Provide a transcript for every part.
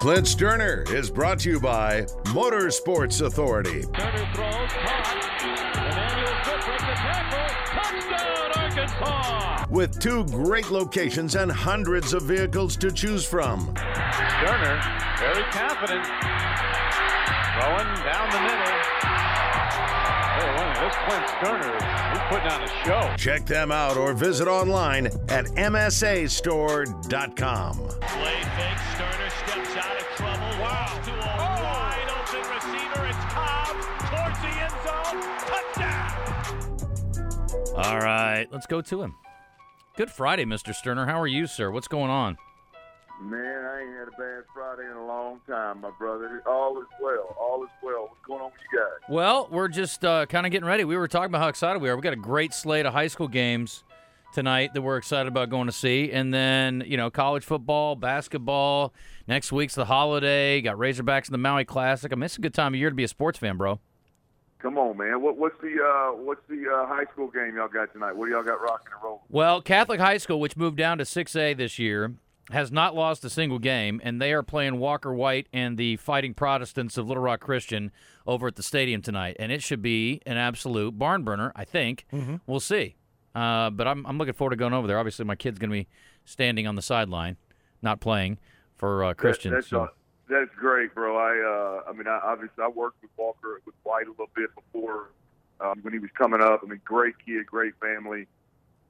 Clint Stoerner is brought to you by Motorsports Authority. Stoerner throws, caught. Emmanuel Goodrick the tackle. Touchdown, Arkansas! With two great locations and hundreds of vehicles to choose from. Stoerner, very confident. Throwing down the middle. Hey, look, this Clint Stoerner, he's putting on a show. Check them out or visit online at msastore.com. Play fake, Stoerner steps out of trouble. Wow. To a oh. wide open receiver. It's Cobb towards the end zone. Touchdown! All right, let's go to him. Good Friday, Mr. Stoerner. How are you, sir? What's going on? Man, I ain't had a bad Friday in a long time, my brother. All is well. All is well. What's going on with you guys? Well, we're just uh, kind of getting ready. We were talking about how excited we are. We got a great slate of high school games tonight that we're excited about going to see, and then you know college football, basketball. Next week's the holiday. Got Razorbacks in the Maui Classic. I mean, it's a good time of year to be a sports fan, bro. Come on, man. What, what's the uh, what's the uh, high school game y'all got tonight? What do y'all got rocking and rolling? Well, Catholic High School, which moved down to 6A this year, has not lost a single game, and they are playing Walker White and the Fighting Protestants of Little Rock Christian over at the stadium tonight, and it should be an absolute barn burner. I think we'll see, uh, but I'm I'm looking forward to going over there. Obviously, my kid's going to be standing on the sideline, not playing for uh, Christian. That, that's, so. uh, that's great, bro. I uh, I mean, I, obviously, I worked with Walker with White a little bit before um, when he was coming up. I mean, great kid, great family.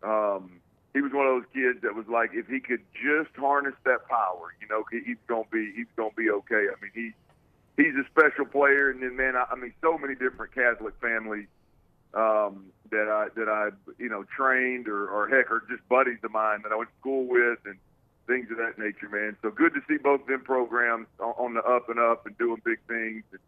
Um, he was one of those kids that was like, if he could just harness that power, you know, he's gonna be he's gonna be okay. I mean, he he's a special player, and then man, I, I mean, so many different Catholic families um, that I that I you know trained or, or heck or just buddies of mine that I went to school with and things of that nature, man. So good to see both of them programs on, on the up and up and doing big things. And,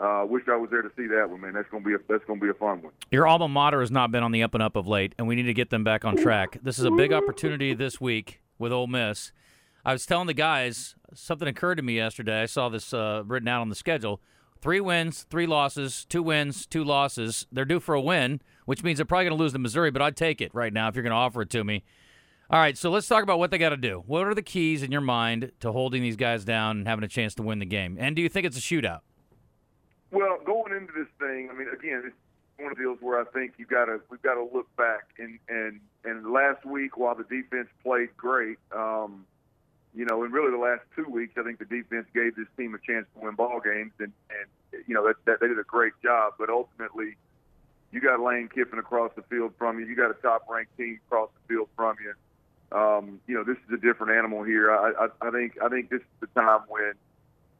uh, wish I was there to see that one, man. That's gonna be a that's gonna be a fun one. Your alma mater has not been on the up and up of late, and we need to get them back on track. This is a big opportunity this week with Ole Miss. I was telling the guys something occurred to me yesterday. I saw this uh, written out on the schedule: three wins, three losses, two wins, two losses. They're due for a win, which means they're probably to lose to Missouri. But I'd take it right now if you're to offer it to me. All right, so let's talk about what they got to do. What are the keys in your mind to holding these guys down and having a chance to win the game? And do you think it's a shootout? Well, going into this thing, I mean, again, it's one of the deals where I think you got to we've got to look back and and and last week while the defense played great, um, you know, and really the last two weeks, I think the defense gave this team a chance to win ball games, and and you know that, that they did a great job. But ultimately, you got Lane Kiffin across the field from you. You got a top-ranked team across the field from you. Um, you know, this is a different animal here. I, I, I think I think this is the time when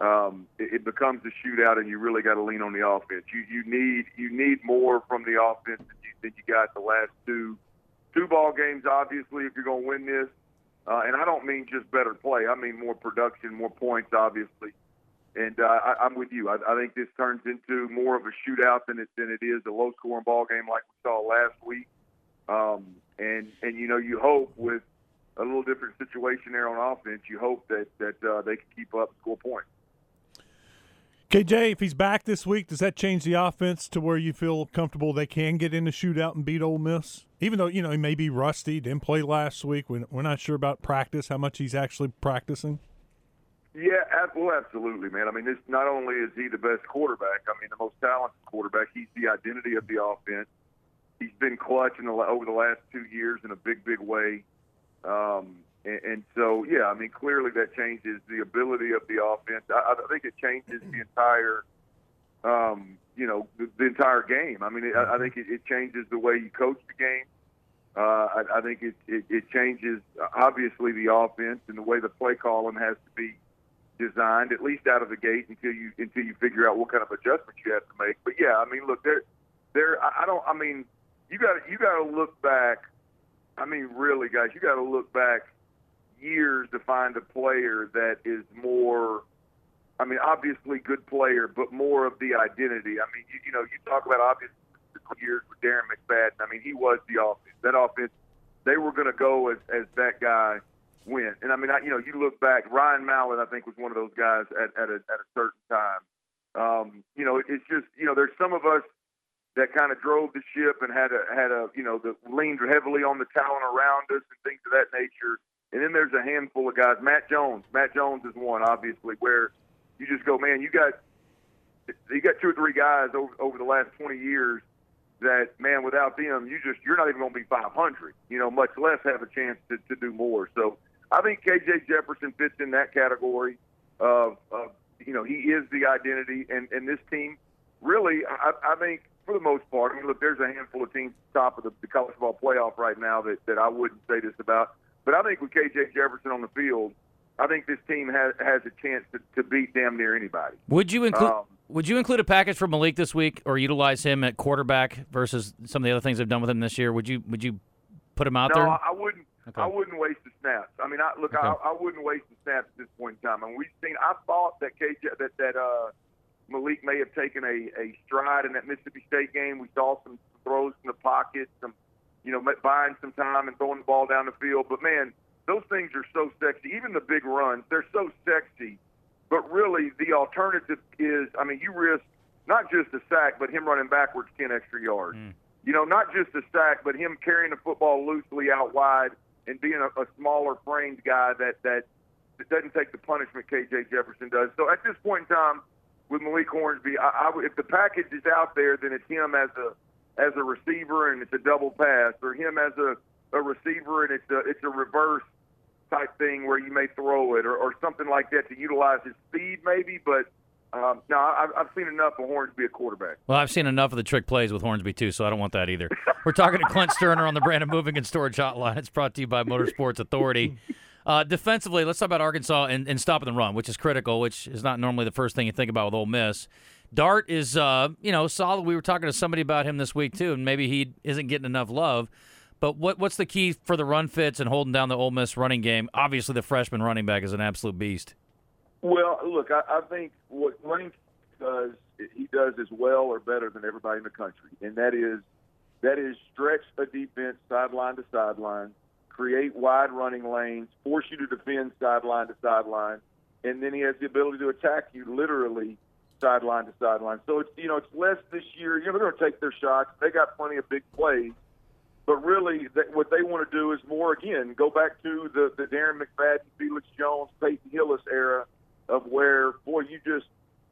um, it, it becomes a shootout, and you really got to lean on the offense. You you need you need more from the offense than you, than you got the last two two ball games. Obviously, if you're going to win this, uh, and I don't mean just better play. I mean more production, more points, obviously. And uh, I, I'm with you. I, I think this turns into more of a shootout than it than it is a low scoring ball game like we saw last week. Um, and and you know you hope with a little different situation there on offense, you hope that that uh, they can keep up and score points. KJ, if he's back this week, does that change the offense to where you feel comfortable they can get in the shootout and beat Ole Miss? Even though you know he may be rusty, didn't play last week. We're not sure about practice, how much he's actually practicing. Yeah, well, absolutely, man. I mean, this not only is he the best quarterback. I mean, the most talented quarterback. He's the identity of the offense. He's been clutch in the, over the last two years in a big, big way. Um, and, and so, yeah, I mean, clearly that changes the ability of the offense. I, I think it changes the entire, um, you know, the, the entire game. I mean, it, I, I think it, it changes the way you coach the game. Uh, I, I think it, it, it changes obviously the offense and the way the play calling has to be designed at least out of the gate until you until you figure out what kind of adjustments you have to make. But yeah, I mean, look, there, there. I I don't. I mean, you got you got to look back. I mean, really, guys, you got to look back years to find a player that is more. I mean, obviously good player, but more of the identity. I mean, you, you know, you talk about obviously the years with Darren McFadden. I mean, he was the offense. That offense, they were going to go as as that guy win. And I mean, I, you know, you look back, Ryan Mallett, I think, was one of those guys at, at, a, at a certain time. Um, you know, it's just, you know, there's some of us that kind of drove the ship and had a, had a, you know, that leaned heavily on the talent around us and things of that nature. And then there's a handful of guys. Matt Jones. Matt Jones is one, obviously, where you just go, man, you got you got two or three guys over over the last 20 years that, man, without them, you just you're not even going to be 500. You know, much less have a chance to, to do more. So I think KJ Jefferson fits in that category of, of you know, he is the identity, and and this team really, I, I think for the most part, I mean, look, there's a handful of teams top of the, the college football playoff right now that that I wouldn't say this about. But I think with KJ Jefferson on the field, I think this team has has a chance to, to beat damn near anybody. Would you include? Um, would you include a package for Malik this week, or utilize him at quarterback versus some of the other things they've done with him this year? Would you would you put him out no, there? I wouldn't. Okay. I wouldn't waste the snaps. I mean, I, look, I, Okay. I wouldn't waste the snaps at this point in time. And we've seen. I thought that KJ that that uh, Malik may have taken a, a stride in that Mississippi State game. We saw some throws in the pocket, some you know buying some time and throwing the ball down the field. But man, those things are so sexy. Even the big runs, they're so sexy. But really, the alternative is, I mean, you risk not just a sack, but him running backwards ten extra yards. Mm. You know, not just a sack, but him carrying the football loosely out wide and being a, a smaller framed guy that that that doesn't take the punishment KJ Jefferson does. So at this point in time, with Malik Hornsby, I, I, if the package is out there, then it's him as a as a receiver and it's a double pass, or him as a, a receiver and it's a it's a reverse type thing where you may throw it, or, or something like that to utilize his speed, maybe. But um, no, I've, I've seen enough of Hornsby at quarterback. Well, I've seen enough of the trick plays with Hornsby too, so I don't want that either. We're talking to Clint Stoerner on the Brandon Moving and Storage Hotline. It's brought to you by Motorsports Authority. Uh, defensively, let's talk about Arkansas and, and stopping the run, which is critical, which is not normally the first thing you think about with Ole Miss. Dart is, uh, you know, solid. We were talking to somebody about him this week too, and maybe he isn't getting enough love. But what what's the key for the run fits and holding down the Ole Miss running game? Obviously, the freshman running back is an absolute beast. Well, look, I, I think what Lane does, he does as well or better than everybody in the country, and that is that is stretch a defense sideline to sideline, create wide running lanes, force you to defend sideline to sideline, and then he has the ability to attack you literally sideline to sideline. So it's you know it's less this year. You know they're going to take their shots. They got plenty of big plays, but really that, what they want to do is more again go back to the the Darren McFadden, Felix Jones, Peyton Hillis era of where boy you just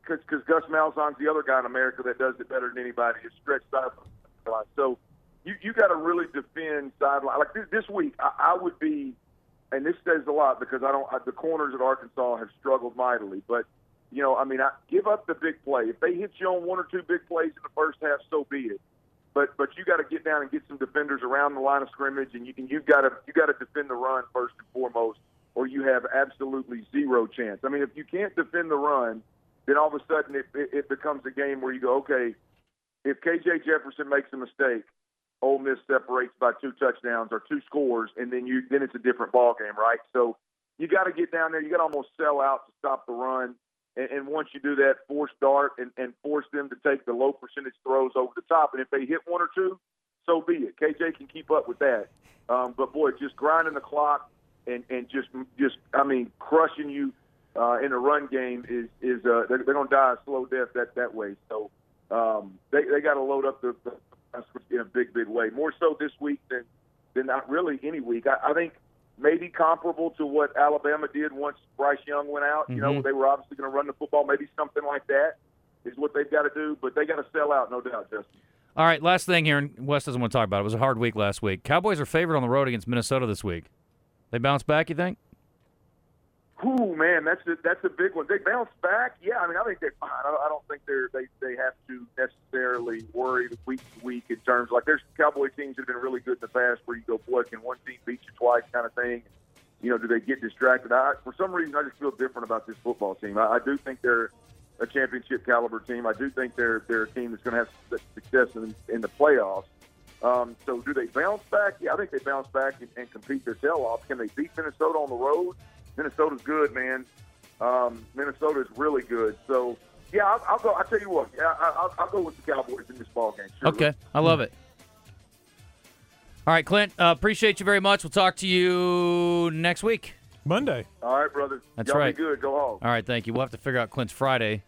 because Gus Malzahn's the other guy in America that does it better than anybody is stretch sideline. So you you got to really defend sideline. Like this, this week, I, I would be, and this says a lot because I don't. I, the corners at Arkansas have struggled mightily, but you know, I mean, I give up the big play. If they hit you on one or two big plays in the first half, so be it. But but you got to get down and get some defenders around the line of scrimmage, and you can you've got to you got to defend the run first and foremost, or you have absolutely zero chance. I mean, if you can't defend the run, then all of a sudden it, it, it becomes a game where you go, okay, if KJ Jefferson makes a mistake, Ole Miss separates by two touchdowns or two scores, and then you then it's a different ball game, right? So you got to get down there. You got to almost sell out to stop the run. And, and once you do that, force Dart and, and force them to take the low percentage throws over the top. And if they hit one or two, so be it. KJ can keep up with that. Um, but boy, just grinding the clock and, and just just I mean crushing you uh, in a run game is is uh, they're, they're going to die a slow death that that way. So um, they they got to load up the, the in a big big way. More so this week than than not really any week. I, I think maybe comparable to what Alabama did once Bryce Young went out. You know, mm-hmm. they were obviously going to run the football. Maybe something like that is what they've got to do. But they got to sell out, no doubt, Justin. All right, last thing here, and Wes doesn't want to talk about it. It was a hard week last week. Cowboys are favored on the road against Minnesota this week. They bounce back, you think? Man, that's a, that's a big one. They bounce back. Yeah, I mean, I think they're fine. I don't, think they're they they have to necessarily worry week to week in terms like there's Cowboy teams that have been really good in the past where you go, boy, can one team beat you twice, kind of thing. You know, do they get distracted? I, for some reason, I just feel different about this football team. I, I do think they're a championship caliber team. I do think they're they're a team that's going to have success in, in the playoffs. Um, so, do they bounce back? Yeah, I think they bounce back and, and compete their tail off. Can they beat Minnesota on the road? Minnesota's good, man. Um, Minnesota's really good. So, yeah, I'll, I'll go. I'll tell you what. Yeah, I- I'll, I'll go with the Cowboys in this ball game. Sure. Okay, I love it. All right, Clint, uh, appreciate you very much. We'll talk to you next week. Monday. All right, brother. That's Y'all right. Be good. Go home. All right, thank you. We'll have to figure out Clint's Friday